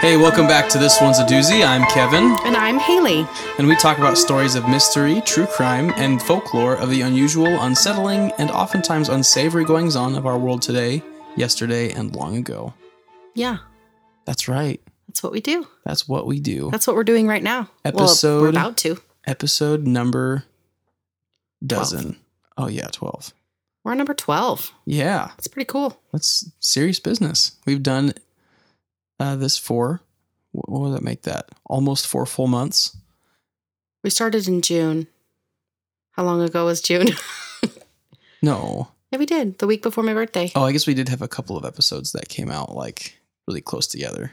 Hey, welcome back to This One's a Doozy. I'm Kevin, And I'm Hailey. and we talk about stories of mystery, true crime, and folklore of the unusual, unsettling, and oftentimes unsavory goings on of our world today, yesterday, and long ago. Yeah, That's right. that's what we do. That's what we do. That's what we're doing right now. well, Episode- we're about to. Episode number dozen. Oh, yeah, 12. We're number 12. Yeah, It's pretty cool. that's serious business. We've done uh, this for, what would that make that? Almost four full months. We started in June. How long ago was June? No. yeah, we did. The week before my birthday. Oh, I guess we did have a couple of episodes that came out like really close together.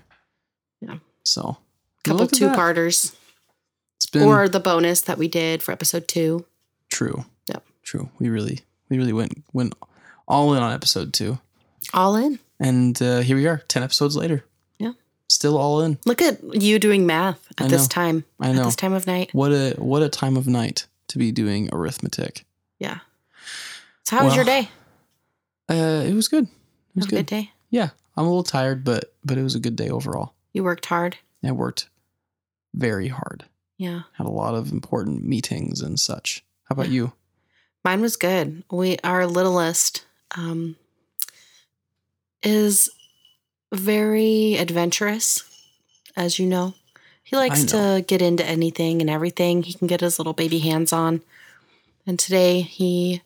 Yeah. So couple look two parters. It's been Or the bonus that we did for episode two. true. Yep. True. We really we really went went all in on episode two, All in. and uh, here we are, ten episodes later. Still all in. Look at you doing math at this time. I know. At this time of night. What a what a time of night to be doing arithmetic. Yeah. So how was your day? Uh, it was good. It was a good. good day. Yeah, I'm a little tired, but but it was a good day overall. You worked hard. I worked very hard. Yeah. Had a lot of important meetings and such. How about Yeah. you? Mine was good. We our littlest um, is very adventurous, as you know. He likes to get into anything and everything. He can get his little baby hands on. And today he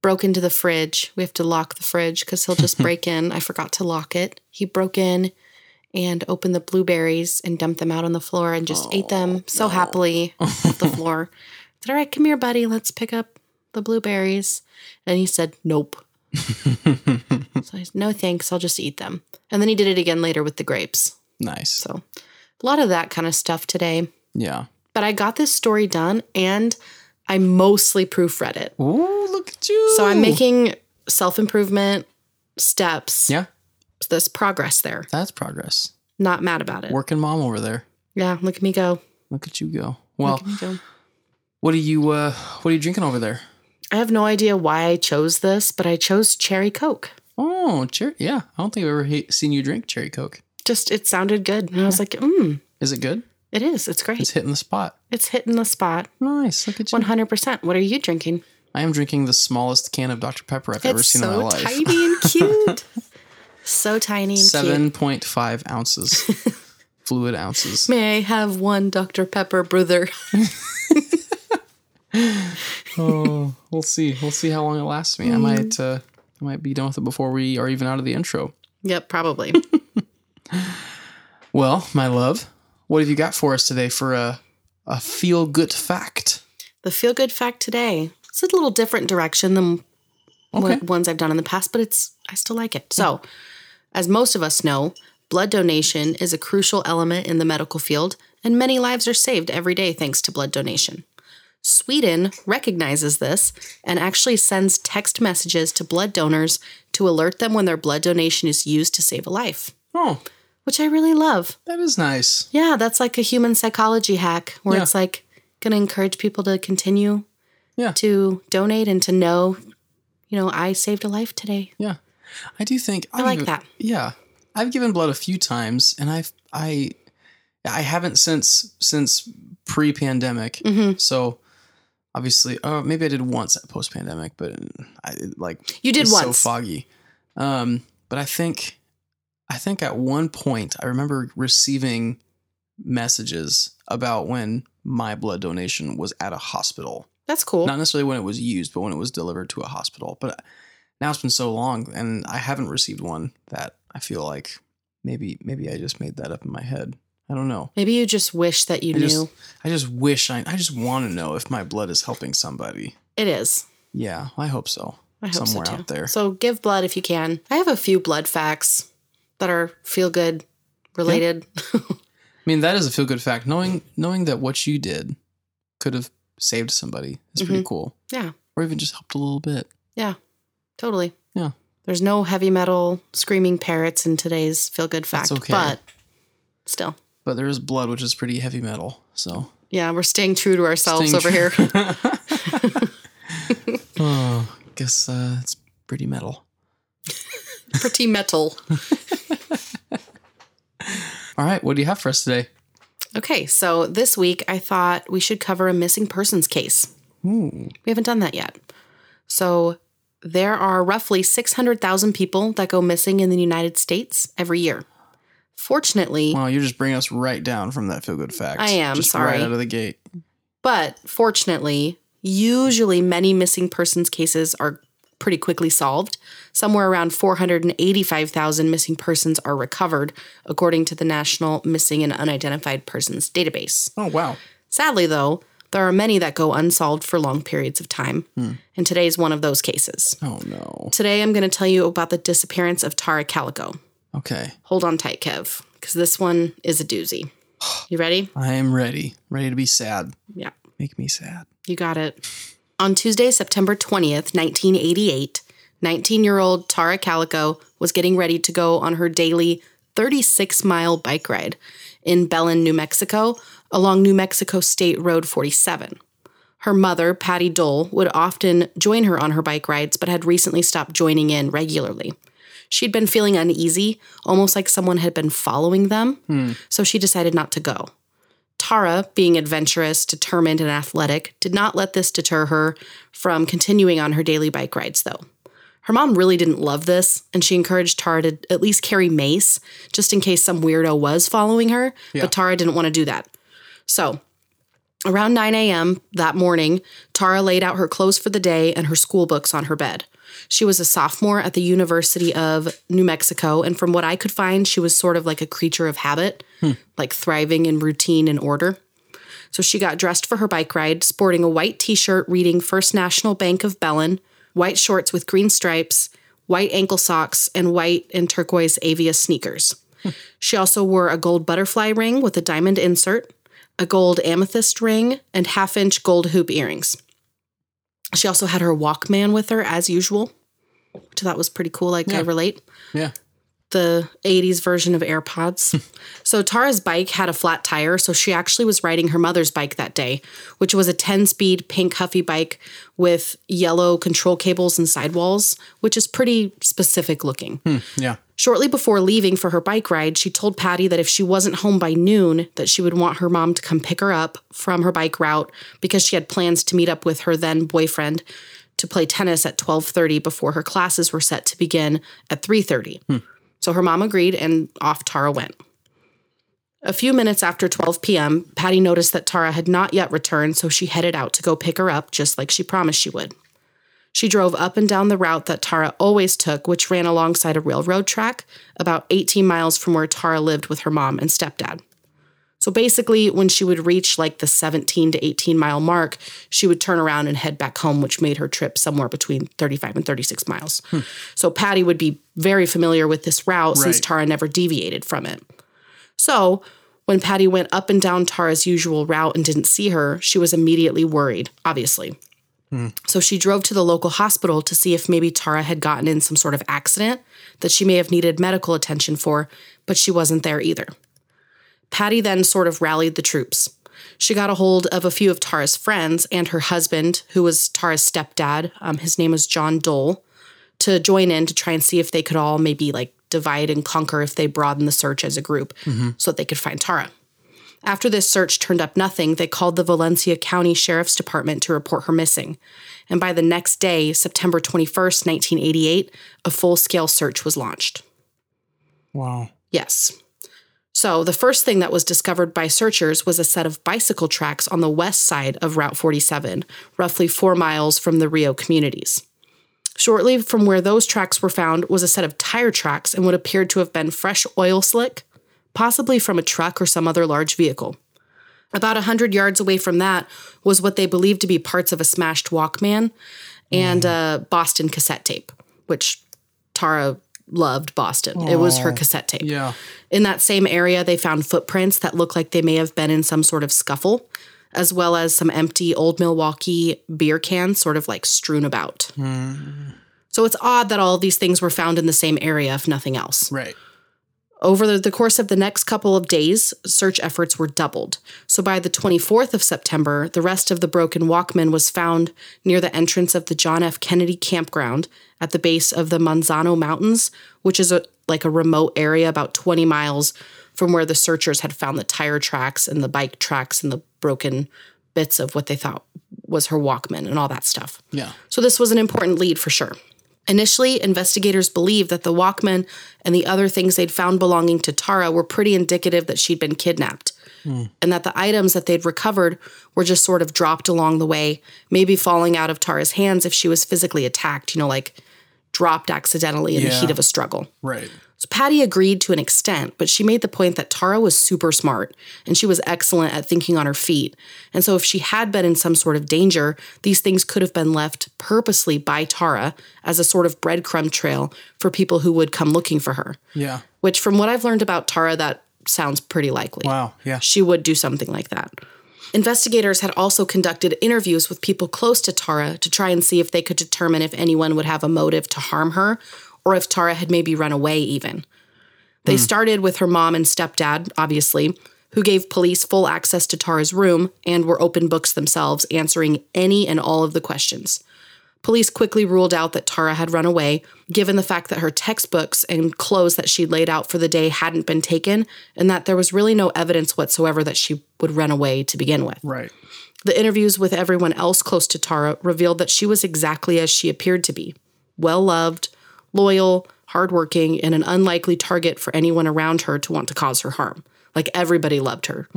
broke into the fridge. We have to lock the fridge because he'll just break in. I forgot to lock it. He broke in and opened the blueberries and dumped them out on the floor and just ate them oh, so happily off the floor. I said, All right, come here, buddy. Let's pick up the blueberries. And he said, Nope. So I said, No thanks. I'll just eat them. And then he did it again later with the grapes. nice. So a lot of that kind of stuff today. Yeah. But I got this story done and I mostly proofread it. Ooh, look at you. So I'm making self improvement steps. Yeah, So there's progress there. that's progress. Not mad about it. Working mom over there. Yeah, look at me go. Look at you go. Well, Look at me go. what are you uh what are you drinking over there? I have no idea why I chose this, but I chose cherry coke. Oh, cherry. Yeah, I don't think I've ever he- seen you drink cherry coke. Just it sounded good. And I was like, mm, Is it good? it is. It's great. It's hitting the spot. It's hitting the spot. Nice. Look at you. 100%. What are you drinking? I am drinking the smallest can of Dr Pepper I've ever it's seen in my life. so tiny and cute. so tiny and cute. Seven point five ounces, fluid ounces. May I have one Dr. Pepper, brother? oh, we'll see. We'll see how long it lasts me. I might uh, I might be done with it before we are even out of the intro. yep, probably. Well, my love, what have you got for us today for a a feel good fact? the feel good fact today. It's a little different direction than Okay. what ones I've done in the past, but it's I still like it. So, as most of us know, blood donation is a crucial element in the medical field, and many lives are saved every day thanks to blood donation. Sweden recognizes this and actually sends text messages to blood donors to alert them when their blood donation is used to save a life, Oh, which I really love. that is nice. Yeah, that's like a human psychology hack where Yeah. it's like going to encourage people to continue Yeah. to donate and to know, you know, I saved a life today. Yeah, I do think I like that. Yeah, I've given blood a few times, and I've I I haven't since since pre pandemic. Mhm. So obviously, uh, maybe I did once at post pandemic, but I like You did it's once. So foggy. Um, but I think I think at one point I remember receiving messages about when my blood donation was at a hospital. That's cool. Not necessarily when it was used, but when it was delivered to a hospital. But now it's been so long, and I haven't received one that I feel like maybe maybe I just made that up in my head. I don't know. Maybe you just wish that you I knew. just I just wish I I just want to know if my blood is helping somebody. it is. Yeah, I hope so. I hope Somewhere so too. out there. So give blood if you can. I have a few blood facts that are feel good related. I mean, that is a feel good fact. Knowing knowing that what you did could have saved somebody is pretty mm-hmm. cool. Yeah. Or even just helped a little bit. yeah, totally. Yeah. There's no heavy metal screaming parrots in today's feel good fact, okay. but still. But there is blood, which is pretty heavy metal. So Yeah, we're staying true to ourselves Staying over here. true. oh, guess uh, it's pretty metal. Pretty metal. All All right, what do you have for us today? Okay, so this week I thought we should cover a missing persons case. Ooh. We haven't done that yet. So there are roughly 600,000 people that go missing in the United States every year. Fortunately, Well, you're just bringing us right down from that feel good fact. I am, just sorry. right out of the gate. but fortunately, usually many missing persons cases are pretty quickly solved. Somewhere around 485,000 missing persons are recovered, according to the National Missing and Unidentified Persons Database. Oh wow. Sadly, though, there are many that go unsolved for long periods of time, hmm. and today is one of those cases. Oh no. Today, I'm going to tell you about the disappearance of Tara Calico. Okay, Hold on tight, Kev, because this one is a doozy. You ready? I am ready. Ready to be sad. Yeah, Make me sad. you got it. On Tuesday, September 20th, 1988, 19 year old Tara Calico was getting ready to go on her daily 36 mile bike ride in Belen, New Mexico, along New Mexico State Road 47. Her mother, Patty Doel, would often join her on her bike rides, but had recently stopped joining in regularly. She'd been feeling uneasy, almost like someone had been following them, hmm. so she decided not to go. Tara, being adventurous, determined, and athletic, did not let this deter her from continuing on her daily bike rides, though. Her mom really didn't love this, and she encouraged Tara to at least carry mace, just in case some weirdo was following her, Yeah. but Tara didn't want to do that. So, around 9 a.m. that morning, Tara laid out her clothes for the day and her school books on her bed. She was a sophomore at the University of New Mexico, and from what I could find, she was sort of like a creature of habit, hmm. like thriving in routine and order. So she got dressed for her bike ride, sporting a white t shirt reading First National Bank of Belen, white shorts with green stripes, white ankle socks, and white and turquoise Avia sneakers. Hmm. She also wore a gold butterfly ring with a diamond insert, a gold amethyst ring, and half inch gold hoop earrings. She also had her Walkman with her as usual, which I thought was pretty cool. Like, I relate Yeah. The 80s version of AirPods. so Tara's bike had a flat tire, so she actually was riding her mother's bike that day, which was a 10-speed pink Huffy bike with yellow control cables and sidewalls, which is pretty specific looking. Hmm, yeah. Shortly before leaving for her bike ride, she told Patty that if she wasn't home by noon, that she would want her mom to come pick her up from her bike route because she had plans to meet up with her then boyfriend to play tennis at 12:30 before her classes were set to begin at 3:30. So her mom agreed and off Tara went. A few minutes after 12 p.m., Patty noticed that Tara had not yet returned, so she headed out to go pick her up just like she promised she would. She drove up and down the route that Tara always took, which ran alongside a railroad track about 18 miles from where Tara lived with her mom and stepdad. So basically, when she would reach like the 17 to 18 mile mark, she would turn around and head back home, which made her trip somewhere between 35 and 36 miles. Hmm. So Patty would be very familiar with this route since Tara never deviated from it. So when Patty went up and down Tara's usual route and didn't see her, she was immediately worried, obviously. Hmm. So she drove to the local hospital to see if maybe Tara had gotten in some sort of accident that she may have needed medical attention for, but she wasn't there either. Patty then sort of rallied the troops. She got a hold of a few of Tara's friends and her husband, who was Tara's stepdad. Um, his name was John Doel, to join in to try and see if they could all maybe like divide and conquer if they broaden the search as a group so that they could find Tara. After this search turned up nothing, they called the Valencia County Sheriff's Department to report her missing. And by the next day, September 21st, 1988, a full scale search was launched. Wow. Yes. So the first thing that was discovered by searchers was a set of bicycle tracks on the west side of Route 47, roughly four miles from the Rio communities. Shortly from where those tracks were found was a set of tire tracks and what appeared to have been fresh oil slick, possibly from a truck or some other large vehicle. About a hundred yards away from that was what they believed to be parts of a smashed Walkman and mm-hmm. a Boston cassette tape, which Tara loved Boston. It was her cassette tape. Yeah. In that same area, they found footprints that looked like they may have been in some sort of scuffle, as well as some empty old Milwaukee beer cans, sort of like strewn about. Hmm. So it's odd that all these things were found in the same area, if nothing else. Right. Over the, course of the next couple of days, search efforts were doubled. So by the 24th of September, the rest of the broken Walkman was found near the entrance of the John F. Kennedy campground at the base of the Manzano Mountains, which is a, like a remote area about 20 miles from where the searchers had found the tire tracks and the bike tracks and the broken bits of what they thought was her Walkman and all that stuff. Yeah. So this was an important lead for sure. Initially, investigators believed that the Walkman and the other things they'd found belonging to Tara were pretty indicative that she'd been kidnapped. And that the items that they'd recovered were just sort of dropped along the way, maybe falling out of Tara's hands if she was physically attacked, you know, like dropped accidentally in the heat of a struggle. Right. So Patty agreed to an extent, but she made the point that Tara was super smart and she was excellent at thinking on her feet. And so if she had been in some sort of danger, these things could have been left purposely by Tara as a sort of breadcrumb trail for people who would come looking for her. Yeah. Which from what I've learned about Tara that sounds pretty likely. Wow. Yeah. She would do something like that. Investigators had also conducted interviews with people close to Tara to try and see if they could determine if anyone would have a motive to harm her or if Tara had maybe run away, even. They hmm. started with her mom and stepdad, obviously, who gave police full access to Tara's room and were open books themselves, answering any and all of the questions. Police quickly ruled out that Tara had run away, given the fact that her textbooks and clothes that she'd laid out for the day hadn't been taken, and that there was really no evidence whatsoever that she would run away to begin with. Right. The interviews with everyone else close to Tara revealed that she was exactly as she appeared to be well loved, loyal, hardworking, and an unlikely target for anyone around her to want to cause her harm. Like everybody loved her.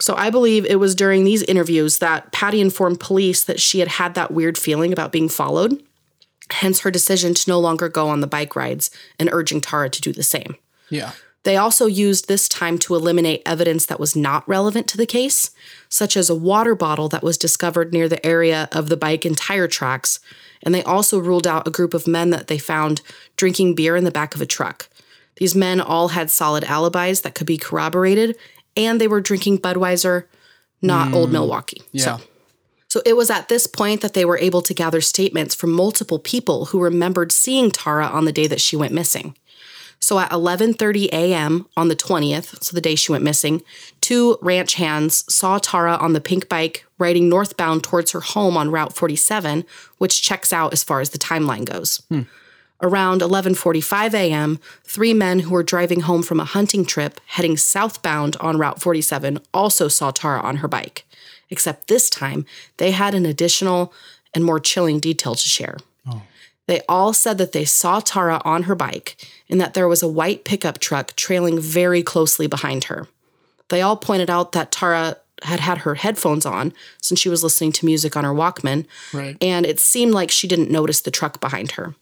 So I believe it was during these interviews that Patty informed police that she had had that weird feeling about being followed, hence her decision to no longer go on the bike rides and urging Tara to do the same. Yeah. They also used this time to eliminate evidence that was not relevant to the case, such as a water bottle that was discovered near the area of the bike and tire tracks. And they also ruled out a group of men that they found drinking beer in the back of a truck. These men all had solid alibis that could be corroborated, and they were drinking Budweiser, not Old hmm. Milwaukee. Yeah. So, so it was at this point that they were able to gather statements from multiple people who remembered seeing Tara on the day that she went missing. So at 11:30 a.m. on the 20th, so the day she went missing, two ranch hands saw Tara on the pink bike riding northbound towards her home on Route 47, which checks out as far as the timeline goes. Around 11:45 a.m., three men who were driving home from a hunting trip heading southbound on Route 47 also saw Tara on her bike. Except this time, they had an additional and more chilling detail to share. They all said that they saw Tara on her bike and that there was a white pickup truck trailing very closely behind her. They all pointed out that Tara had had her headphones on since she was listening to music on her Walkman, Right. and it seemed like she didn't notice the truck behind her.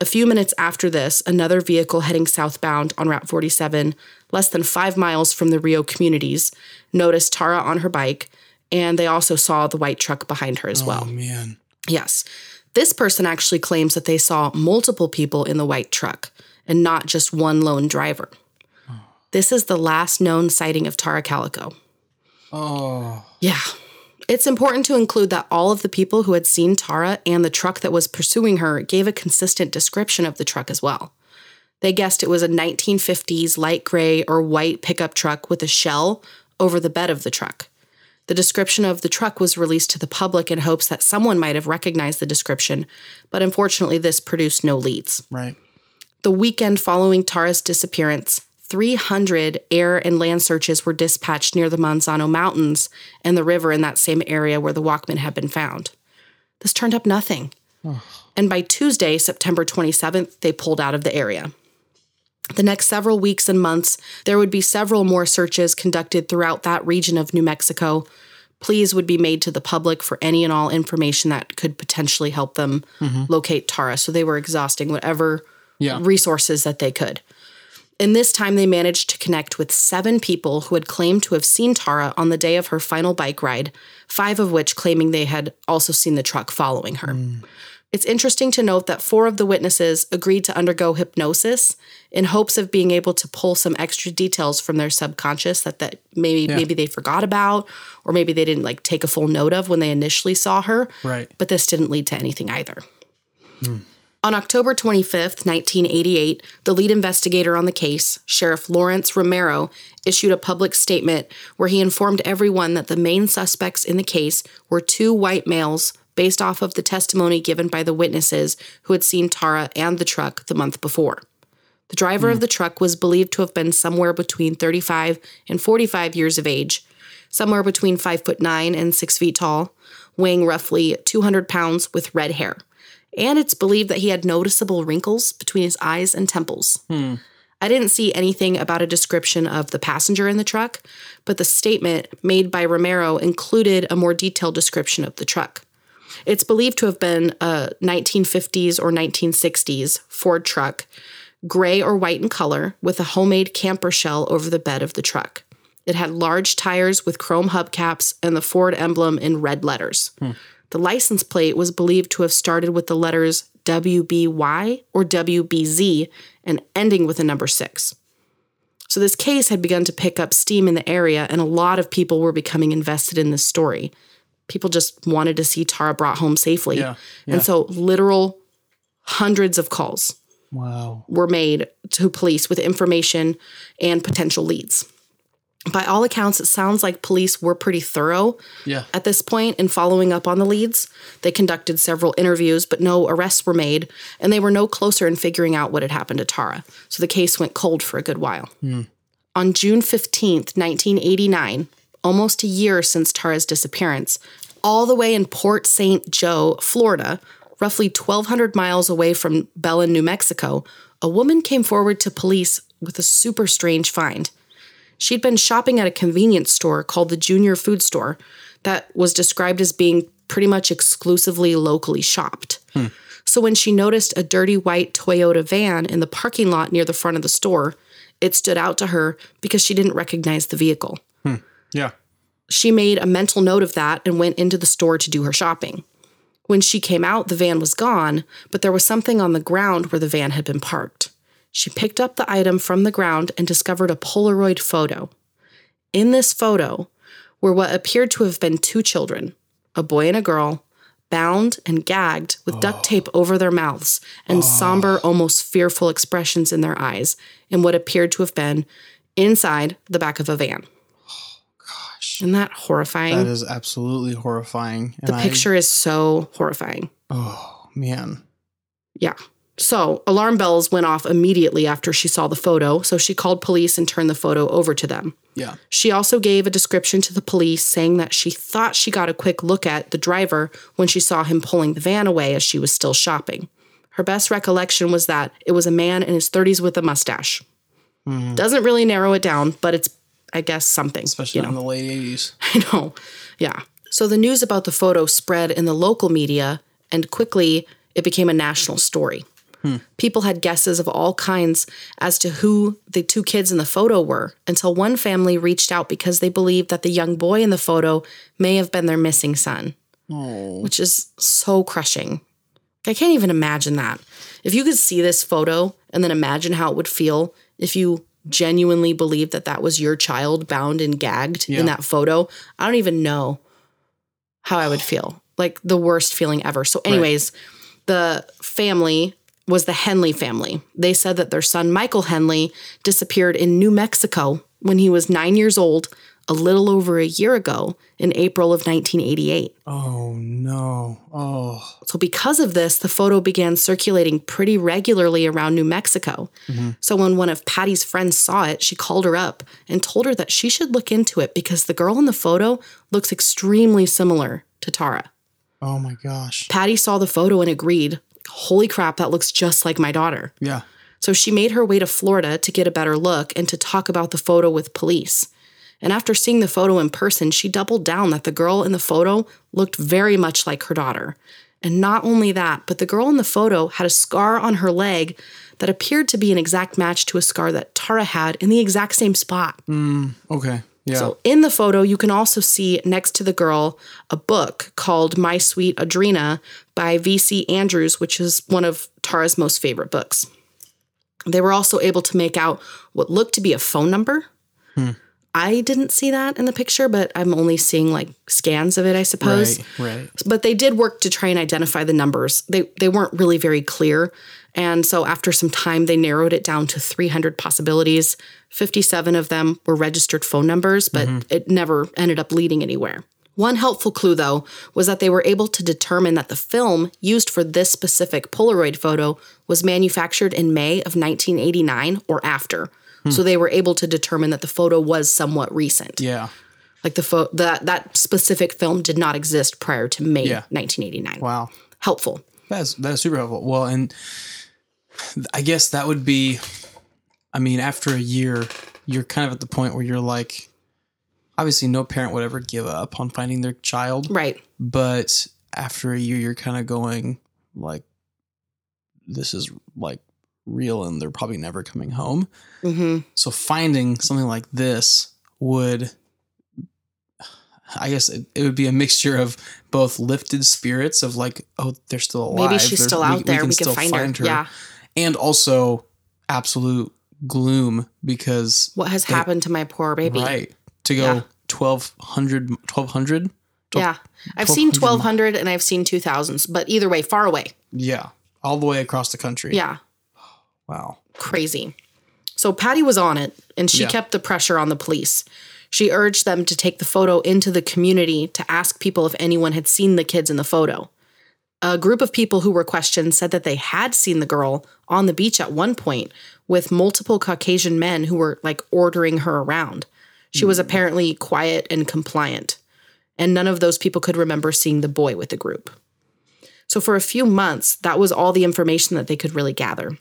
A few minutes after this, another vehicle heading southbound on Route 47, less than five miles from the Rio communities, noticed Tara on her bike, and they also saw the white truck behind her as oh, well. Oh man. Yes. This person actually claims that they saw multiple people in the white truck and not just one lone driver. This is the last known sighting of Tara Calico. Oh. Yeah. It's important to include that all of the people who had seen Tara and the truck that was pursuing her gave a consistent description of the truck as well. They guessed it was a 1950s light gray or white pickup truck with a shell over the bed of the truck. The description of the truck was released to the public in hopes that someone might have recognized the description, but unfortunately, this produced no leads. Right. The weekend following Tara's disappearance, 300 air and land searches were dispatched near the Manzano Mountains and the river in that same area where the Walkman had been found. This turned up nothing. And by Tuesday, September 27th, they pulled out of the area. The next several weeks and months, there would be several more searches conducted throughout that region of New Mexico. Pleas would be made to the public for any and all information that could potentially help them mm-hmm. locate Tara. So they were exhausting whatever Yeah. resources that they could. In this time, they managed to connect with seven people who had claimed to have seen Tara on the day of her final bike ride, five of which claiming they had also seen the truck following her. Mm. It's interesting to note that four of the witnesses agreed to undergo hypnosis in hopes of being able to pull some extra details from their subconscious that, that maybe maybe they forgot about or maybe they didn't like take a full note of when they initially saw her. Right. But this didn't lead to anything either. Hmm. On October 25th, 1988, the lead investigator on the case, Sheriff Lawrence Romero, issued a public statement where he informed everyone that the main suspects in the case were two white males based off of the testimony given by the witnesses who had seen Tara and the truck the month before. The driver of the truck was believed to have been somewhere between 35 and 45 years of age, somewhere between 5 foot 9 and 6 feet tall, weighing roughly 200 pounds with red hair. And it's believed that he had noticeable wrinkles between his eyes and temples. I didn't see anything about a description of the passenger in the truck, but the statement made by Romero included a more detailed description of the truck. It's believed to have been a 1950s or 1960s Ford truck, gray or white in color, with a homemade camper shell over the bed of the truck. It had large tires with chrome hubcaps and the Ford emblem in red letters. Hmm. The license plate was believed to have started with the letters WBY or WBZ and ending with a number six. So, this case had begun to pick up steam in the area, and a lot of people were becoming invested in this story. People just wanted to see Tara brought home safely. Yeah, yeah. And so, literal hundreds of calls Wow. were made to police with information and potential leads. By all accounts, it sounds like police were pretty thorough Yeah. at this point in following up on the leads. They conducted several interviews, but no arrests were made, and they were no closer in figuring out what had happened to Tara. So the case went cold for a good while. Hmm. On June 15th, 1989, almost a year since Tara's disappearance, all the way in Port St. Joe, Florida, roughly 1,200 miles away from Belen, New Mexico, a woman came forward to police with a super strange find. She'd been shopping at a convenience store called the Junior Food Store that was described as being pretty much exclusively locally shopped. Hmm. So when she noticed a dirty white Toyota van in the parking lot near the front of the store, it stood out to her because she didn't recognize the vehicle. Yeah. She made a mental note of that and went into the store to do her shopping. When she came out, the van was gone, but there was something on the ground where the van had been parked. She picked up the item from the ground and discovered a Polaroid photo. In this photo were what appeared to have been two children, a boy and a girl, bound and gagged with duct oh. tape over their mouths and oh. somber, almost fearful expressions in their eyes in what appeared to have been inside the back of a van. Gosh. Isn't that horrifying? That is absolutely horrifying. And the picture is so horrifying. Oh man. Yeah. So alarm bells went off immediately after she saw the photo, so she called police and turned the photo over to them. Yeah. She also gave a description to the police saying that she thought she got a quick look at the driver when she saw him pulling the van away as she was still shopping. Her best recollection was that it was a man in his 30s with a mustache. Mm-hmm. Doesn't really narrow it down, but it's, I guess, something. Especially you know. in the late eighties. I know. Yeah. So the news about the photo spread in the local media, and quickly it became a national story. Hmm. People had guesses of all kinds as to who the two kids in the photo were until one family reached out because they believed that the young boy in the photo may have been their missing son, Oh. which is so crushing. I can't even imagine that. If you could see this photo and then imagine how it would feel if you genuinely believe that that was your child bound and gagged Yeah. in that photo, I don't even know how I would feel. Like the worst feeling ever. So, anyways, the family was the Henley family. They said that their son, Michael Henley, disappeared in New Mexico when he was nine years old, a little over a year ago in April of 1988. Oh no. Oh. So, because of this, the photo began circulating pretty regularly around New Mexico. Mm-hmm. So, when one of Patty's friends saw it, she called her up and told her that she should look into it because the girl in the photo looks extremely similar to Tara. Oh my gosh. Patty saw the photo and agreed, Holy crap, that looks just like my daughter. Yeah. So she made her way to Florida to get a better look and to talk about the photo with police. And after seeing the photo in person, she doubled down that the girl in the photo looked very much like her daughter. And not only that, but the girl in the photo had a scar on her leg that appeared to be an exact match to a scar that Tara had in the exact same spot. Mm, okay. Yeah. So in the photo, you can also see next to the girl a book called My Sweet Audrina by V.C. Andrews, which is one of Tara's most favorite books. They were also able to make out what looked to be a phone number. Hmm. I didn't see that in the picture, but I'm only seeing like scans of it, I suppose right. Right. but they did work to try and identify the numbers. They they weren't really very clear. And so after some time they narrowed it down to 300 possibilities. 57 of them were registered phone numbers, but mm-hmm. it never ended up leading anywhere. One helpful clue, though, was that they were able to determine that the film used for this specific Polaroid photo was manufactured in May of 1989 or after. So they were able to determine that the photo was somewhat recent. Yeah. Like the pho- that that specific film did not exist prior to May Yeah. 1989. Wow. Helpful. That's that's super helpful. Well, and I guess that would be I mean, after a year, you're kind of at the point where you're like obviously no parent would ever give up on finding their child, Right. but after a year you're kind of going like this is like real and they're probably never coming home. hmm So finding something like this would I guess it, it would be a mixture of both lifted spirits of like, oh, they're still alive. Maybe she's There's- still out there. We, can, still find, her. Yeah. And also absolute gloom because What has happened to my poor baby? right to go Yeah. 1200 1200 Yeah. I've seen 1200. 1200 and I've seen 2000s, but either way, far away. yeah all the way across the country Yeah. Wow Crazy. So Patty was on it and she Yeah. kept the pressure on the police. She urged them to take the photo into the community to ask people if anyone had seen the kids in the photo. A group of people who were questioned said that they had seen the girl on the beach at one point with multiple Caucasian men who were like ordering her around. She was hmm. apparently quiet and compliant, and none of those people could remember seeing the boy with the group. So, for a few months, that was all the information that they could really gather.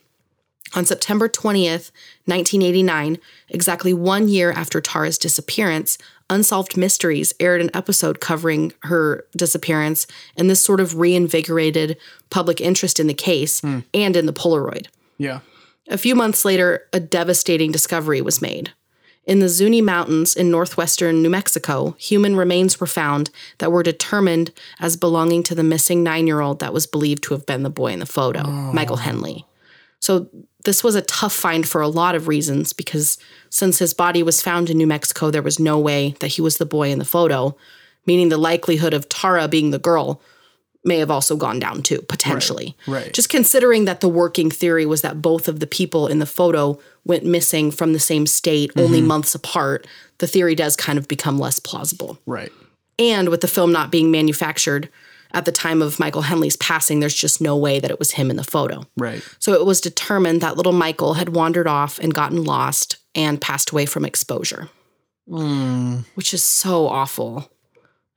On September 20th, 1989, exactly one year after Tara's disappearance, Unsolved Mysteries aired an episode covering her disappearance, and this sort of reinvigorated public interest in the case hmm. and in the Polaroid. yeah A few months later, a devastating discovery was made. In the Zuni Mountains in northwestern New Mexico, human remains were found that were determined as belonging to the missing nine year old that was believed to have been the boy in the photo, oh. Michael Henley. So, this was a tough find for a lot of reasons because since his body was found in New Mexico, there was no way that he was the boy in the photo, meaning the likelihood of Tara being the girl may have also gone down too, potentially. right. Just considering that the working theory was that both of the people in the photo went missing from the same state only mm-hmm. months apart, the theory does kind of become less plausible. right And with the film not being manufactured at the time of Michael Henley's passing, there's just no way that it was him in the photo. right So it was determined that little Michael had wandered off and gotten lost and passed away from exposure, Mm, which is so awful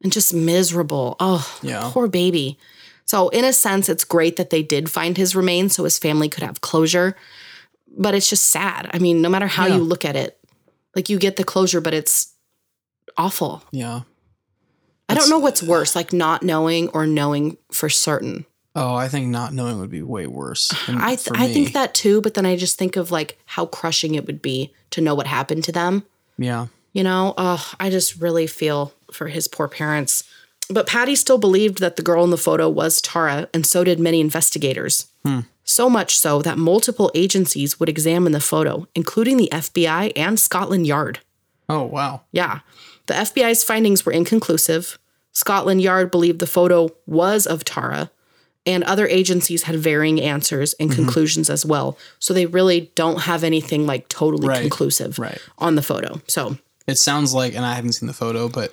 and just miserable. Oh, Yeah. poor baby. So, in a sense, it's great that they did find his remains so his family could have closure, but it's just sad. I mean, no matter how Yeah. you look at it, like you get the closure, but it's awful. yeah I don't know what's worse, like not knowing or knowing for certain. oh i think not knowing would be way worse I for I think that too, but then I just think of like how crushing it would be to know what happened to them. yeah You know, uh, I just really feel for his poor parents. But Patty still believed that the girl in the photo was Tara, and so did many investigators. So much so that multiple agencies would examine the photo, including the FBI and Scotland Yard. oh wow Yeah. The FBI's findings were inconclusive. Scotland Yard believed the photo was of Tara, and other agencies had varying answers and Mm-hmm. conclusions as well. So they really don't have anything like totally Right. conclusive Right. on the photo. So It sounds like, and I haven't seen the photo, but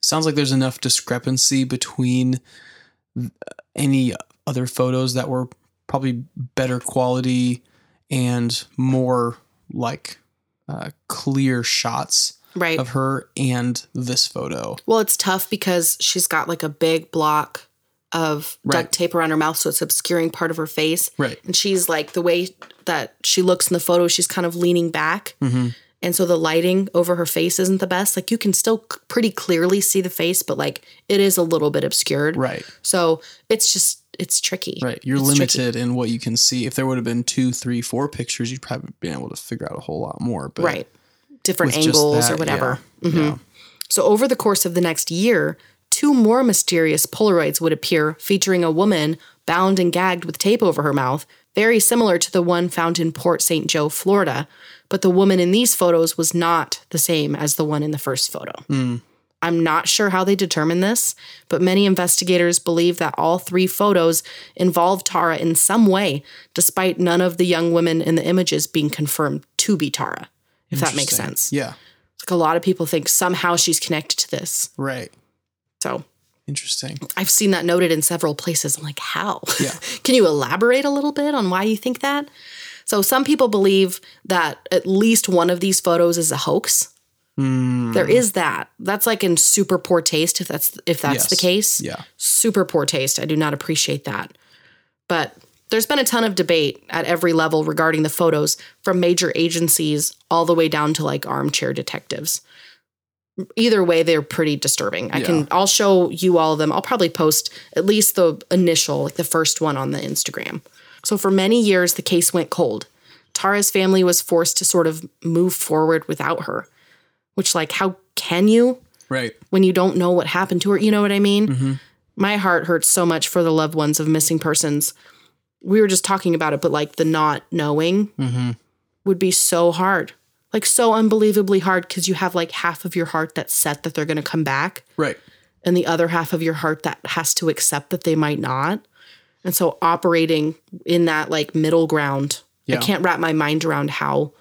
sounds like there's enough discrepancy between any other photos that were probably better quality and more like uh, clear shots right. of her and this photo. Well, it's tough because she's got like a big block of Right. duct tape around her mouth, so it's obscuring part of her face. Right. And she's like the way that she looks in the photo, she's kind of leaning back. Mm-hmm. And so the lighting over her face isn't the best. Like you can still c- pretty clearly see the face, but like it is a little bit obscured. Right. So it's just, it's tricky. Right. You're It's tricky. limited in what you can see. If there would have been two, three, four pictures, you'd probably been able to figure out a whole lot more. But Right. Different with angles that, or whatever. yeah, Mhm. yeah. So, over the course of the next year, two more mysterious Polaroids would appear featuring a woman bound and gagged with tape over her mouth, very similar to the one found in Port St. Joe, Florida. But the woman in these photos was not the same as the one in the first photo. I'm not sure how they determined this, but many investigators believe that all three photos involve Tara in some way, despite none of the young women in the images being confirmed to be Tara, if that makes sense. Yeah. Like a lot of people think somehow she's connected to this. Right. So Interesting. I've seen that noted in several places. I'm like, how? Yeah. Can you elaborate a little bit on why you think that? So some people believe that at least one of these photos is a hoax. Hmm. There is that. That's like in super poor taste if that's if that's the case. Yeah. Super poor taste. I do not appreciate that. But there's been a ton of debate at every level regarding the photos from major agencies all the way down to like armchair detectives. Either way, they're pretty disturbing. I Yeah. can I'll show you all of them. I'll probably post at least the initial, like the first one on the Instagram. So for many years the case went cold. Tara's family was forced to sort of move forward without her. Which like how can you? Right. when you don't know what happened to her. You know what I mean? Mm-hmm. My heart hurts so much for the loved ones of missing persons. We were just talking about it, but like the not knowing mm-hmm. would be so hard. Like so unbelievably hard because you have like half of your heart that's set that they're going to come back Right. and the other half of your heart that has to accept that they might not. And so operating in that like middle ground, Yeah. I can't wrap my mind around how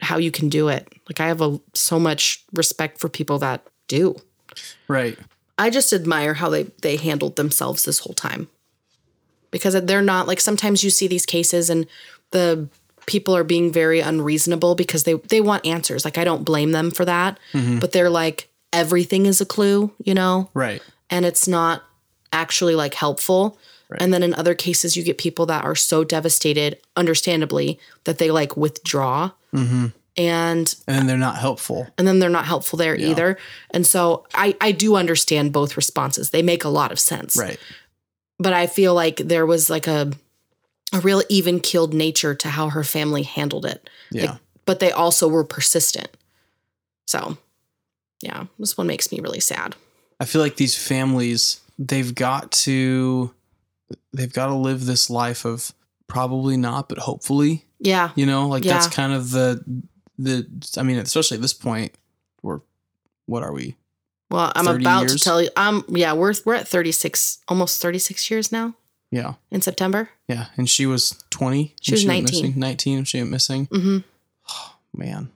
how you can do it. Like I have a so much respect for people that do. Right. I just admire how they they handled themselves this whole time. Because they're not like sometimes you see these cases and the people are being very unreasonable because they they want answers. Like I don't blame them for that, mm-hmm. but they're like everything is a clue, you know? Right. and it's not actually like helpful. And then in other cases, you get people that are so devastated, understandably, that they like withdraw, mm-hmm. and And then they're not helpful. and then they're not helpful there either. And so I I do understand both responses; they make a lot of sense. Right. But I feel like there was like a a real even keeled nature to how her family handled it. Yeah. But they also were persistent. So, yeah, this one makes me really sad. I feel like these families, they've got to they've got to live this life of probably not, but hopefully, Yeah, you know, like that's kind of the the I mean, especially at this point, we're what are we? Well, I'm 30 about to tell you. Um, yeah, we're we're at 36, almost 36 years now Yeah. in September. Yeah. And she was 20. She was went 19. Missing. 19 she went missing. Mm-hmm. Oh, Man.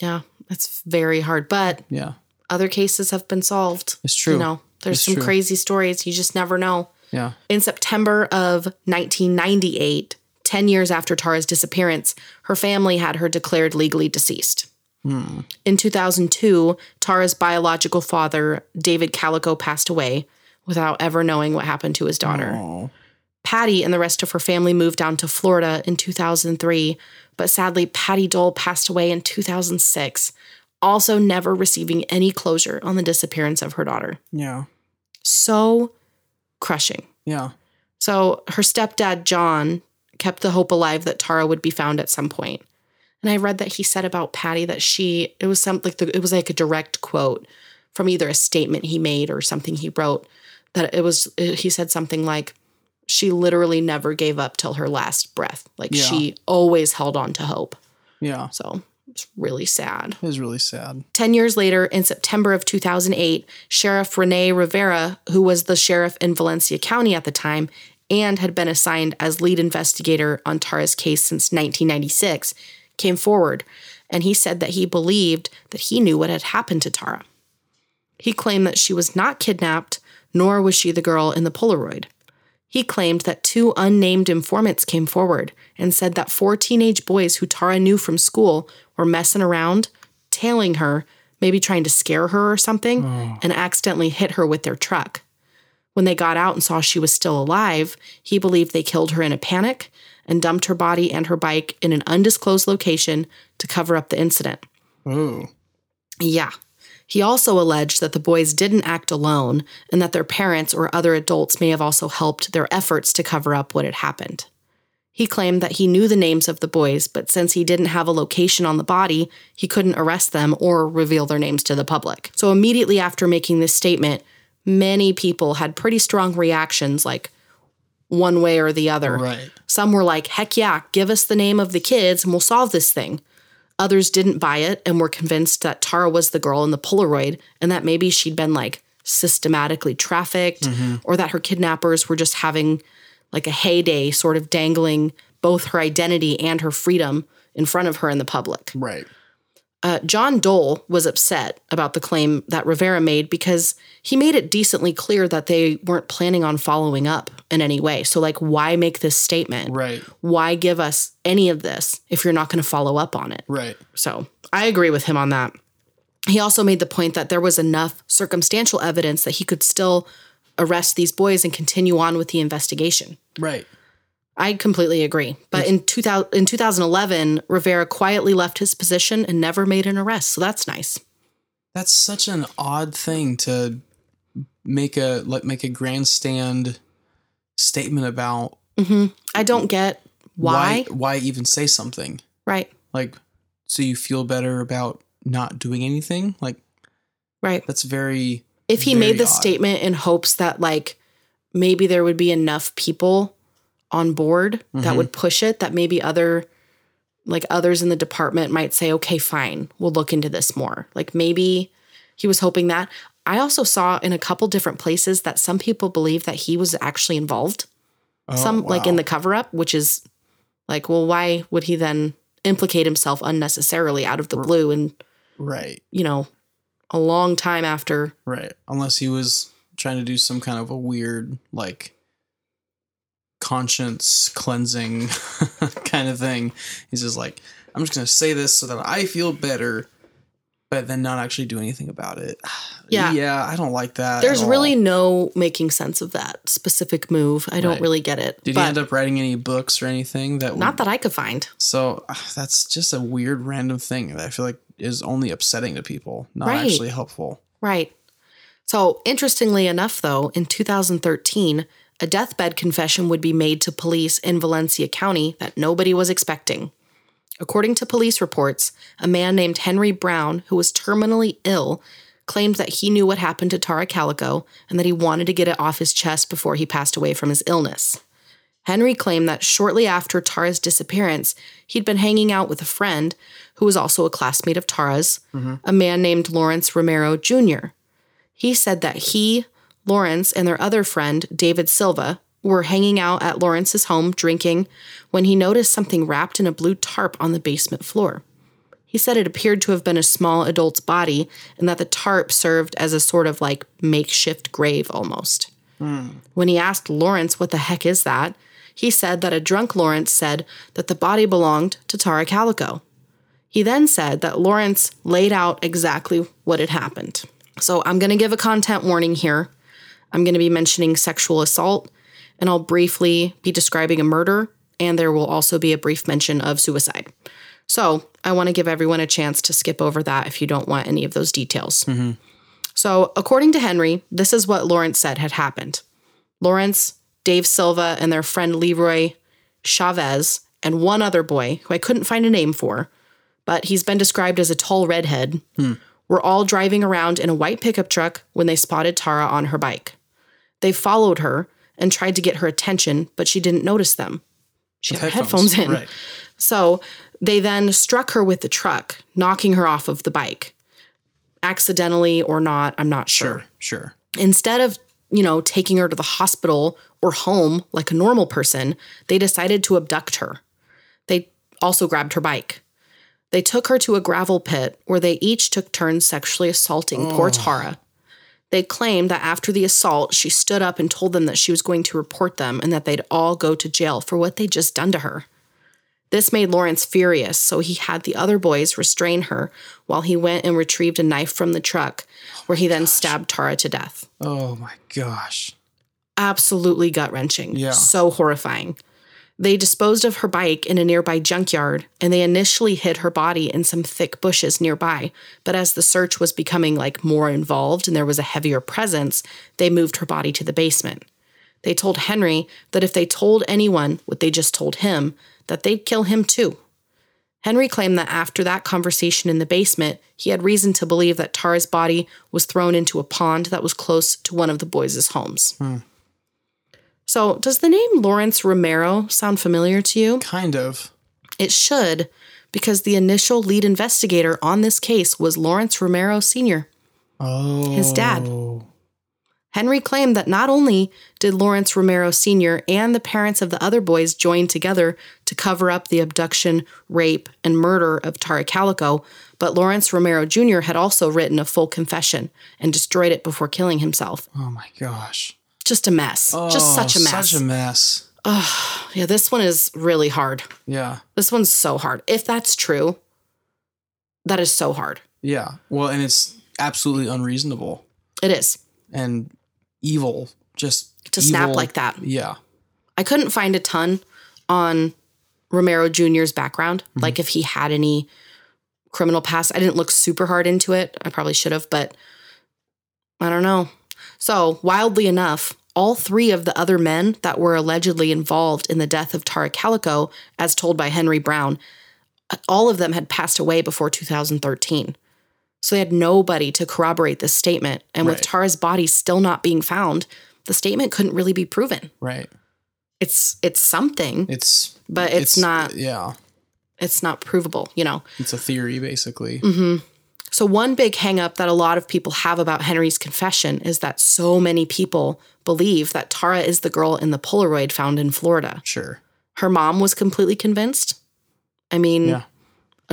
Yeah, that's very hard. But Yeah. other cases have been solved. It's true. You know, there's It's some true. crazy stories. You just never know. Yeah. In September of 1998, 10 years after Tara's disappearance, her family had her declared legally deceased. In 2002, Tara's biological father, David Calico, passed away without ever knowing what happened to his daughter. Oh. Patty and the rest of her family moved down to Florida in 2003, but sadly, Patty Doel passed away in 2006, also never receiving any closure on the disappearance of her daughter. Yeah. So crushing. Yeah. So her stepdad, John, kept the hope alive that Tara would be found at some point. And I read that he said about Patty that she, it was some like the, it was like a direct quote from either a statement he made or something he wrote that it was, he said something like, she literally never gave up till her last breath. Like Yeah. she always held on to hope. Yeah. So it's really sad. It was really sad. 10 years later, in September of 2008, Sheriff Rene Rivera, who was the sheriff in Valencia County at the time and had been assigned as lead investigator on Tara's case since 1996, came forward and he said that he believed that he knew what had happened to Tara. He claimed that she was not kidnapped, nor was she the girl in the Polaroid. He claimed that two unnamed informants came forward and said that four teenage boys who Tara knew from school were messing around, tailing her, maybe trying to scare her or something, oh. and accidentally hit her with their truck. When they got out and saw she was still alive, he believed they killed her in a panic and dumped her body and her bike in an undisclosed location to cover up the incident. Oh. Yeah. He also alleged that the boys didn't act alone and that their parents or other adults may have also helped their efforts to cover up what had happened. He claimed that he knew the names of the boys, but since he didn't have a location on the body, he couldn't arrest them or reveal their names to the public. So immediately after making this statement, many people had pretty strong reactions, like one way or the other. Right. Some were like, heck yeah, give us the name of the kids and we'll solve this thing. Others didn't buy it and were convinced that Tara was the girl in the Polaroid and that maybe she'd been like systematically trafficked mm-hmm. or that her kidnappers were just having like a heyday, sort of dangling both her identity and her freedom in front of her in the public. Right. Uh, John Doel was upset about the claim that Rivera made because he made it decently clear that they weren't planning on following up in any way. So, like, why make this statement? Right. Why give us any of this if you're not going to follow up on it? Right. So, I agree with him on that. He also made the point that there was enough circumstantial evidence that he could still arrest these boys and continue on with the investigation. Right. I completely agree. But in 2000, in 2011, Rivera quietly left his position and never made an arrest. So that's nice. That's such an odd thing to make a like make a grandstand statement about hmm I don't get why. why why even say something Right. like so you feel better about not doing anything like Right. that's very If he Very made the odd. statement in hopes that like maybe there would be enough people on board that Mhm. would push it that maybe other like others in the department might say okay fine we'll look into this more. Like maybe he was hoping that. I also saw in a couple different places that some people believe that he was actually involved. Oh, some like in the cover up which is like well why would he then implicate himself unnecessarily out of the blue and right. you know a long time after right unless he was trying to do some kind of a weird like conscience cleansing kind of thing he's just like i'm just gonna say this so that i feel better but then not actually do anything about it Yeah. yeah i don't like that There's really no making sense of that specific move. I don't Right. really get it. did but he end up writing any books or anything that not would, that I could find. so uh, that's just a weird random thing that i feel like is only upsetting to people not Right. actually helpful Right. So, interestingly enough, though, in 2013, a deathbed confession would be made to police in Valencia County that nobody was expecting. According to police reports, a man named Henry Brown, who was terminally ill, claimed that he knew what happened to Tara Calico and that he wanted to get it off his chest before he passed away from his illness. Henry claimed that shortly after Tara's disappearance, he'd been hanging out with a friend who was also a classmate of Tara's, mm-hmm. a man named Lawrence Romero Jr. He said that he, Lawrence, and their other friend, David Silva, were hanging out at Lawrence's home drinking when he noticed something wrapped in a blue tarp on the basement floor. He said it appeared to have been a small adult's body and that the tarp served as a sort of like makeshift grave almost. When he asked Lawrence what the heck is that, he said that a drunk Lawrence said that the body belonged to Tara Calico. He then said that Lawrence laid out exactly what had happened. So I'm going to give a content warning here. I'm going to be mentioning sexual assault, and I'll briefly be describing a murder, and there will also be a brief mention of suicide. So I want to give everyone a chance to skip over that if you don't want any of those details. Mm-hmm. So, according to Henry, this is what Lawrence said had happened. Lawrence, Dave Silva, and their friend Leroy Chavez, and one other boy who I couldn't find a name for, but he's been described as a tall redhead, hmm. were all driving around in a white pickup truck when they spotted Tara on her bike. They followed her and tried to get her attention, but she didn't notice them. She had her headphones in. right So they then struck her with the truck, knocking her off of the bike. Accidentally or not, I'm not sure. sure sure Instead of, you know, taking her to the hospital or home like a normal person, they decided to abduct her. They also grabbed her bike. They took her to a gravel pit where they each took turns sexually assaulting poor oh. Tara. They claimed that after the assault, she stood up and told them that she was going to report them and that they'd all go to jail for what they'd just done to her. This made Lawrence furious, so he had the other boys restrain her while he went and retrieved a knife from the truck, where he then oh, stabbed Tara to death. oh my gosh Absolutely gut wrenching. Yeah. So horrifying. They disposed of her bike in a nearby junkyard, and they initially hid her body in some thick bushes nearby. But as the search was becoming like more involved and there was a heavier presence, they moved her body to the basement. They told Henry that if they told anyone what they just told him, that they'd kill him too. Henry claimed that after that conversation in the basement, he had reason to believe that Tara's body was thrown into a pond that was close to one of the boys' homes. Hmm. So, does the name Lawrence Romero sound familiar to you? kind of It should, because the initial lead investigator on this case was Lawrence Romero Sr. oh His dad. Oh. Henry claimed that not only did Lawrence Romero Sr. and the parents of the other boys join together to cover up the abduction, rape, and murder of Tara Calico, but Lawrence Romero Jr. had also written a full confession and destroyed it before killing himself. Oh my gosh. Just a mess. Just such a Oh, mess. Such a mess. Oh, yeah, this one is really hard. Yeah. This one's so hard. If that's true, that is so hard. Yeah. Well, and it's absolutely unreasonable It is. and evil. Just To snap like that. Yeah. I couldn't find a ton on Romero Jr.'s background, mm-hmm. like if he had any criminal past. I didn't look super hard into it. I probably should have, but I don't know. So, wildly enough, all three of the other men that were allegedly involved in the death of Tara Calico, as told by Henry Brown, all of them had passed away before 2013. So they had nobody to corroborate this statement. And with Tara's body still not being found, the statement couldn't really be proven Right. it's it's something It's but it's, not Yeah. it's not provable you know It's a theory, basically. Mm-hmm. So one big hangup that a lot of people have about henry's confession is that so many people believe that tara is the girl in the polaroid found in florida Sure. her mom was completely convinced i mean Yeah.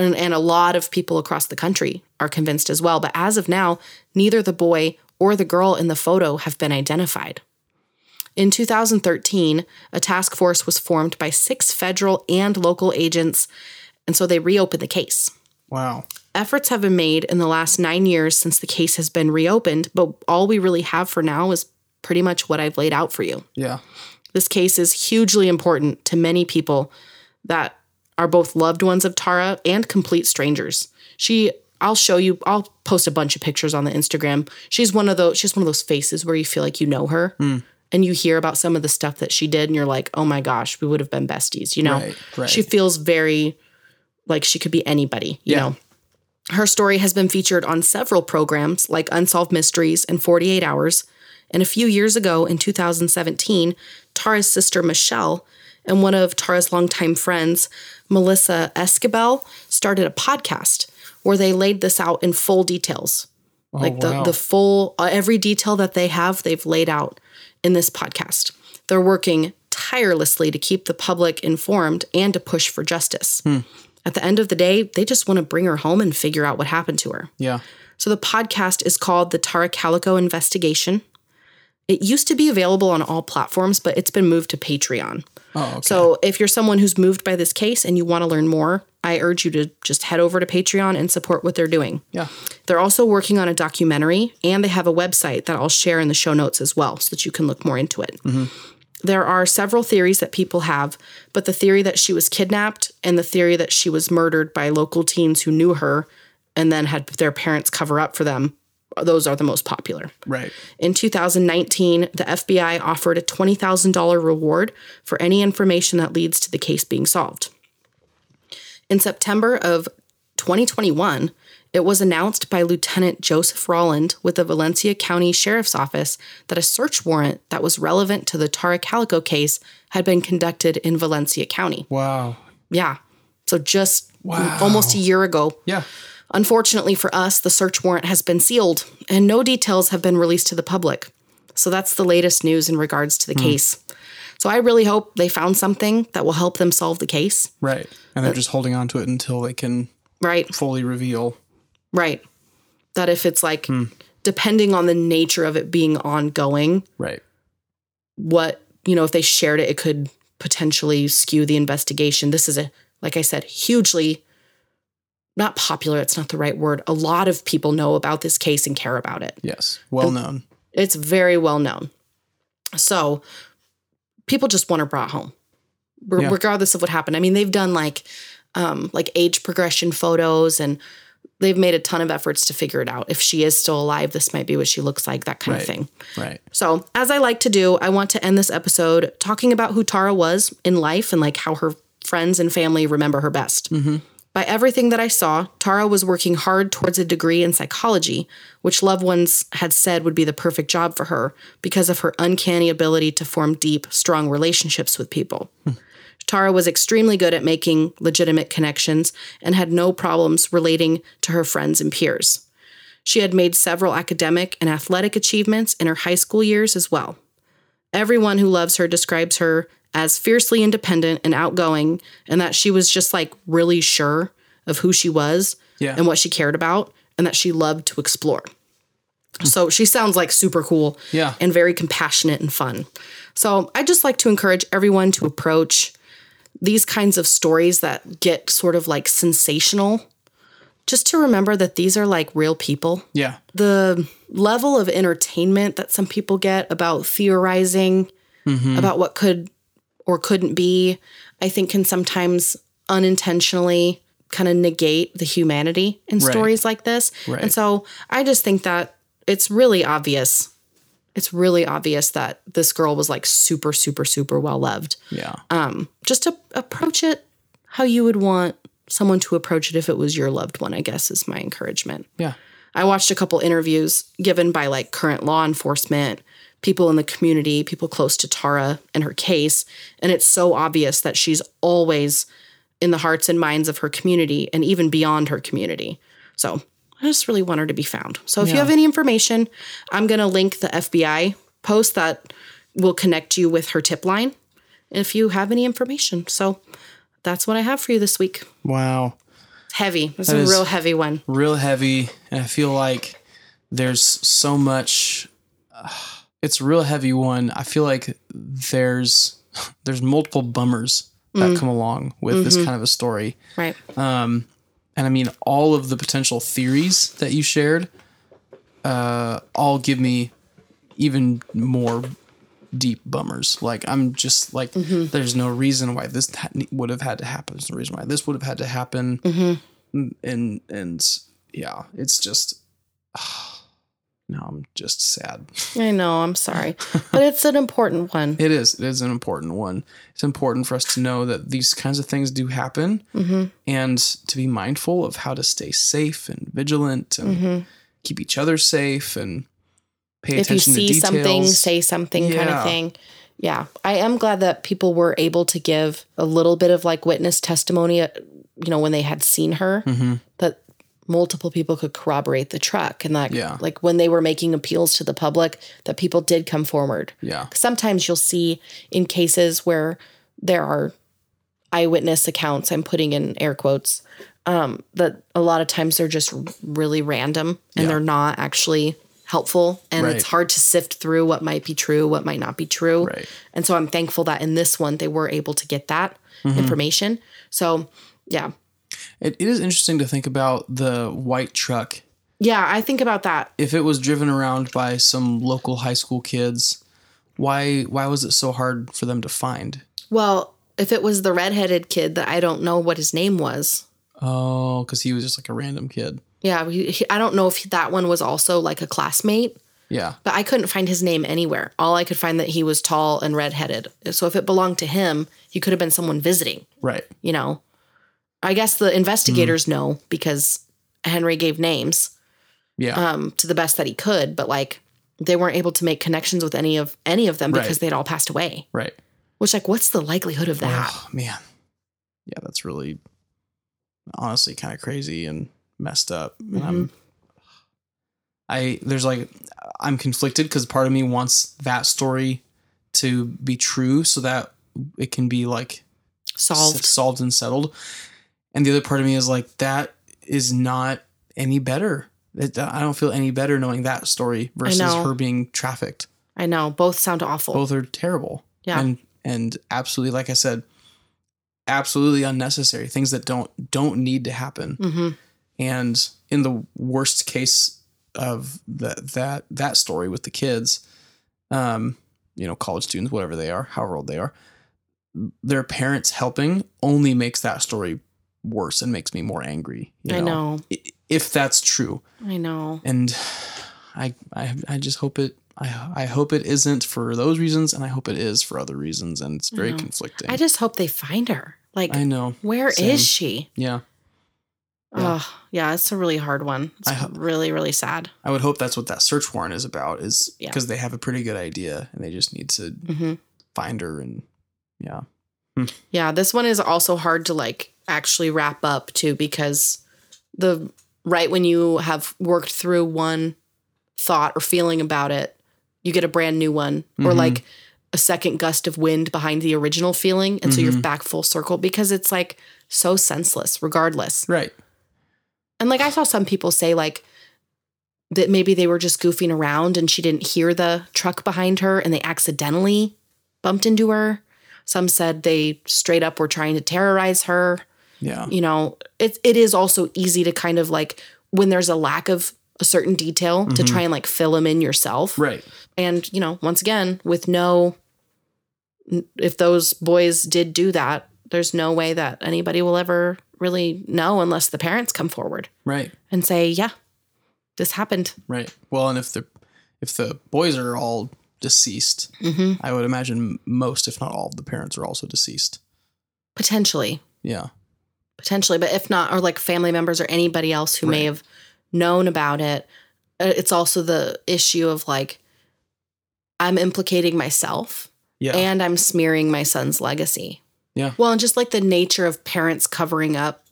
and, and a lot of people across the country are convinced as well but as of now neither the boy or the girl in the photo have been identified In 2013, a task force was formed by six federal and local agents, and so they reopened the case. Wow. Efforts have been made in the last nine years since the case has been reopened, but all we really have for now is pretty much what I've laid out for you. Yeah. This case is hugely important to many people that are both loved ones of Tara and complete strangers. She I'll show you I'll post a bunch of pictures on the Instagram. She's one of those she's one of those faces where you feel like you know her hmm. and you hear about some of the stuff that she did and you're like, "Oh my gosh, we would have been besties," you know. Right, right. She feels very like she could be anybody, you Yeah. know. Her story has been featured on several programs like Unsolved Mysteries and 48 Hours. And a few years ago in 2017, Tara's sister Michelle and one of Tara's longtime friends, Melissa Escabel, started a podcast where they laid this out in full details. like the, Oh, wow. the full, uh, every detail that they have, they've laid out in this podcast. They're working tirelessly to keep the public informed and to push for justice. Hmm. At the end of the day, they just want to bring her home and figure out what happened to her. Yeah. So the podcast is called The Tara Calico Investigation. It used to be available on all platforms, but it's been moved to Patreon. Oh, okay. So if you're someone who's moved by this case and you want to learn more, I urge you to just head over to Patreon and support what they're doing. yeah. They're also working on a documentary and they have a website that I'll share in the show notes as well so that you can look more into it. Mm-hmm. There are several theories that people have, but the theory that she was kidnapped and the theory that she was murdered by local teens who knew her and then had their parents cover up for them, those are the most popular. Right. In 2019, the FBI offered a $20,000 reward for any information that leads to the case being solved. In September of 2021, it was announced by Lieutenant Joseph Rolland with the Valencia County Sheriff's Office that a search warrant that was relevant to the Tara Calico case had been conducted in Valencia County. Wow. Yeah. So just Wow. almost a year ago, Yeah. Unfortunately for us, the search warrant has been sealed and no details have been released to the public. So that's the latest news in regards to the hmm. case. So I really hope they found something that will help them solve the case. Right. And they're just holding on to it until they can Right, fully reveal. Right. That if it's like, depending on the nature of it being ongoing, Right. what, you know, if they shared it, it could potentially skew the investigation. This is a, like I said, hugely not popular, it's not the right word. A lot of people know about this case and care about it. Yes. Well known. It's very well known. So people just want her brought home, re- Yeah. regardless of what happened. I mean, they've done like um, like age progression photos, and they've made a ton of efforts to figure it out. If she is still alive, this might be what she looks like. That kind of Right. thing. Right. So, as I like to do, I want to end this episode talking about who Tara was in life and like how her friends and family remember her best. Mm-hmm. By everything that I saw, Tara was working hard towards a degree in psychology, which loved ones had said would be the perfect job for her because of her uncanny ability to form deep, strong relationships with people. Hmm. Tara was extremely good at making legitimate connections and had no problems relating to her friends and peers. She had made several academic and athletic achievements in her high school years as well. Everyone who loves her describes her as fiercely independent and outgoing, and that she was just like really sure of who she was Yeah. and what she cared about, and that she loved to explore. So she sounds like super cool Yeah. and very compassionate and fun. So I just like to encourage everyone to approach these kinds of stories that get sort of like sensational, just to remember that these are like real people. Yeah. The level of entertainment that some people get about theorizing mm-hmm. about what could or couldn't be, I think can sometimes unintentionally kind of negate the humanity in Right. stories like this. Right. And so I just think that it's really obvious. It's really obvious that this girl was like super, super, super well loved. Yeah. Um, just to approach it how you would want someone to approach it if it was your loved one, I guess is my encouragement. yeah. I watched a couple interviews given by like current law enforcement, people in the community, people close to Tara and her case, and it's so obvious that she's always in the hearts and minds of her community and even beyond her community. So I just really want her to be found. So if you have any information, I'm going to link the FBI post that will connect you with her tip line if you have any information. So that's what I have for you this week. Wow. Heavy. This That is is- a real heavy one. real heavy and i feel like there's so much uh, it's a real heavy one i feel like there's there's multiple bummers that come along with this kind of a story Right. um and i mean all of the potential theories that you shared uh all give me even more deep bummers. Like i'm just like mm-hmm. there's no reason why this ha- would have had to happen. There's no reason why this would have had to happen. Mm-hmm. And and yeah, it's just ah. Now I'm just sad. I know, I'm sorry. but it's an important one. It is. It is an important one. It's important for us to know that these kinds of things do happen, Mm-hmm. and to be mindful of how to stay safe and vigilant and keep each other safe and pay Mm-hmm. If you see something, say something kind of thing. Yeah. I am glad that people were able to give a little bit of like witness testimony, uh, you know, when they had seen her, Mhm. that multiple people could corroborate the truck. And that, Yeah. like when they were making appeals to the public, that people did come forward. Yeah, Sometimes you'll see in cases where there are eyewitness accounts, I'm putting in air quotes, um, that a lot of times they're just really random and Yeah. they're not actually helpful. And it's hard to sift through what might be true, what might not be true. Right. And so I'm thankful that in this one they were able to get that Mm-hmm. information. So yeah. It, it is interesting to think about the white truck. Yeah, I think about that. If it was driven around by some local high school kids, why why was it so hard for them to find? Well, if it was the redheaded kid that I don't know what his name was, Oh, because he was just like a random kid. Yeah, he, he- I don't know if that one was also like a classmate, Yeah. but I couldn't find his name anywhere. All I could find that he was tall and redheaded. So if it belonged to him, he could have been someone visiting, Right. you know. I guess the investigators know because Henry gave names Yeah. um, to the best that he could, but like they weren't able to make connections with any of any of them because Right. they'd all passed away. right. Which like what's the likelihood of that? Oh, man. Yeah, that's really honestly kind of crazy and messed up. And Mm-hmm. I'm I there's like I'm conflicted because part of me wants that story to be true so that it can be like Solved. solved and settled. And the other part of me is like that is not any better. It, I don't feel any better knowing that story versus her being trafficked. I know. Both sound awful. Both are terrible. Yeah. And and absolutely like I said, absolutely unnecessary. Things that don't don't need to happen. hmm And in the worst case of that that that story with the kids, um, you know, college students, whatever they are, however old they are, their parents helping only makes that story worse and makes me more angry. you I know. If that's true. I know. And I I I just hope it I I hope it isn't for those reasons and I hope it is for other reasons and it's very know. conflicting. I just hope they find her. Like, I know. where is Same. she? Yeah. Yeah. Oh, yeah, it's a really hard one. It's I ho- really, really sad. I would hope that's what that search warrant is about is Yeah. because they have a pretty good idea and they just need to hmm find her and yeah. Yeah, this one is also hard to like actually wrap up too because the right when you have worked through one thought or feeling about it, you get a brand new one or Mhm. like a second gust of wind behind the original feeling. And so you're Mhm. back full circle because it's like so senseless, regardless. Right. And like I saw some people say like that maybe they were just goofing around and she didn't hear the truck behind her and they accidentally bumped into her. Some said they straight up were trying to terrorize her. Yeah. You know, it it is also easy to kind of like when there's a lack of a certain detail to Mhm. try and like fill them in yourself. Right. And you know, once again, with no if those boys did do that, there's no way that anybody will ever really know unless the parents come forward Right. and say, "Yeah, this happened." Right. Well, and if the if the boys are all deceased, hmm I would imagine most, if not all, of the parents are also deceased. Potentially, Yeah. Potentially, but if not, or like family members or anybody else who may have known about it, uh, it's also the issue of like, I'm implicating myself Yeah. and I'm smearing my son's legacy. Yeah. Well, and just like the nature of parents covering up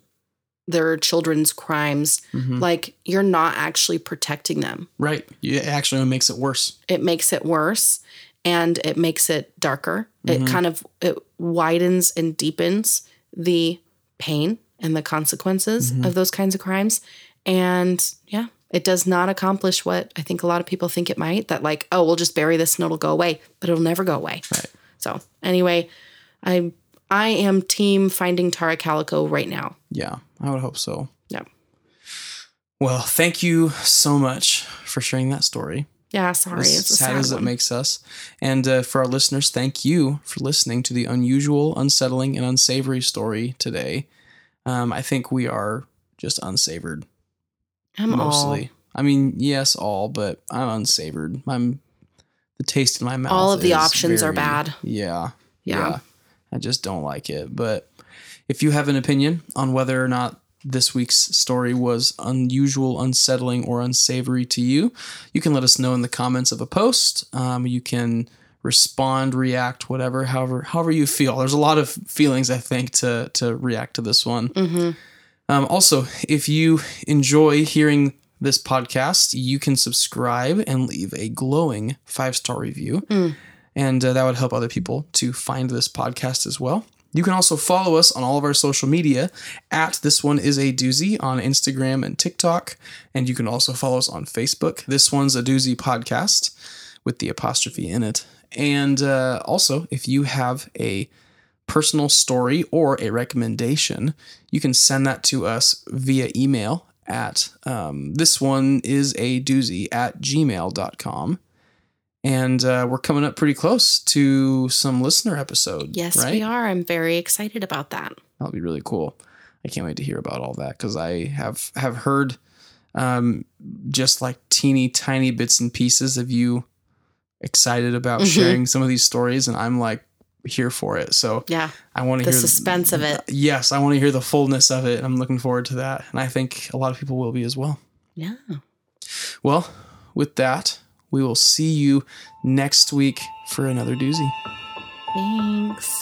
their children's crimes, Mhm. like you're not actually protecting them. Right. Yeah, it actually makes it worse. It makes it worse and it makes it darker. Mhm. It kind of it widens and deepens the pain and the consequences Mhm. of those kinds of crimes. And yeah, it does not accomplish what I think a lot of people think it might that like, oh, we'll just bury this and it'll go away, but it'll never go away. Right. So, anyway, I I am team finding Tara Calico right now. Yeah, I would hope so. Yeah. Well, thank you so much for sharing that story. Yeah, sorry. as it's sad, sad, as it makes us. And uh, for our listeners, thank you for listening to the unusual, unsettling, and unsavory story today. Um, I think we are just unsavored I'm mostly. I mean, yes, all, but I'm unsavored. I'm the taste in my mouth. All of the options are very- bad. Yeah, Yeah. I just don't like it. But if you have an opinion on whether or not this week's story was unusual, unsettling, or unsavory to you, you can let us know in the comments of a post. Um, you can respond, react, whatever, however, however you feel. There's a lot of feelings I think to to react to this one. hmm Um, also, if you enjoy hearing this podcast, you can subscribe and leave a glowing five star review. Mm. And uh, that would help other people to find this podcast as well. You can also follow us on all of our social media at This One Is a Doozy on Instagram and TikTok. And you can also follow us on Facebook. This One's a Doozy podcast with the apostrophe in it. And uh, also, if you have a personal story or a recommendation, you can send that to us via email at um, this one is a doozy at gmail.com. And uh, we're coming up pretty close to some listener episodes. Yes, right? we are. I'm very excited about that. That'll be really cool. I can't wait to hear about all that because I have have heard um, just like teeny tiny bits and pieces of you excited about Mhm. sharing some of these stories, and I'm like here for it. So Yeah. I want to hear The suspense of it. Yes, I want to hear the fullness of it. I'm looking forward to that, and I think a lot of people will be as well. Yeah. Well, with that, we will see you next week for another doozy. Thanks.